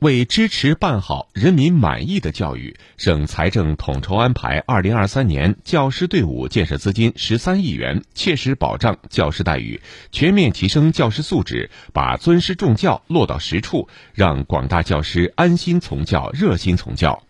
为支持办好人民满意的教育省财政统筹安排二零二三年教师队伍建设资金十三亿元切实保障教师待遇全面提升教师素质把尊师重教落到实处让广大教师安心从教热心从教。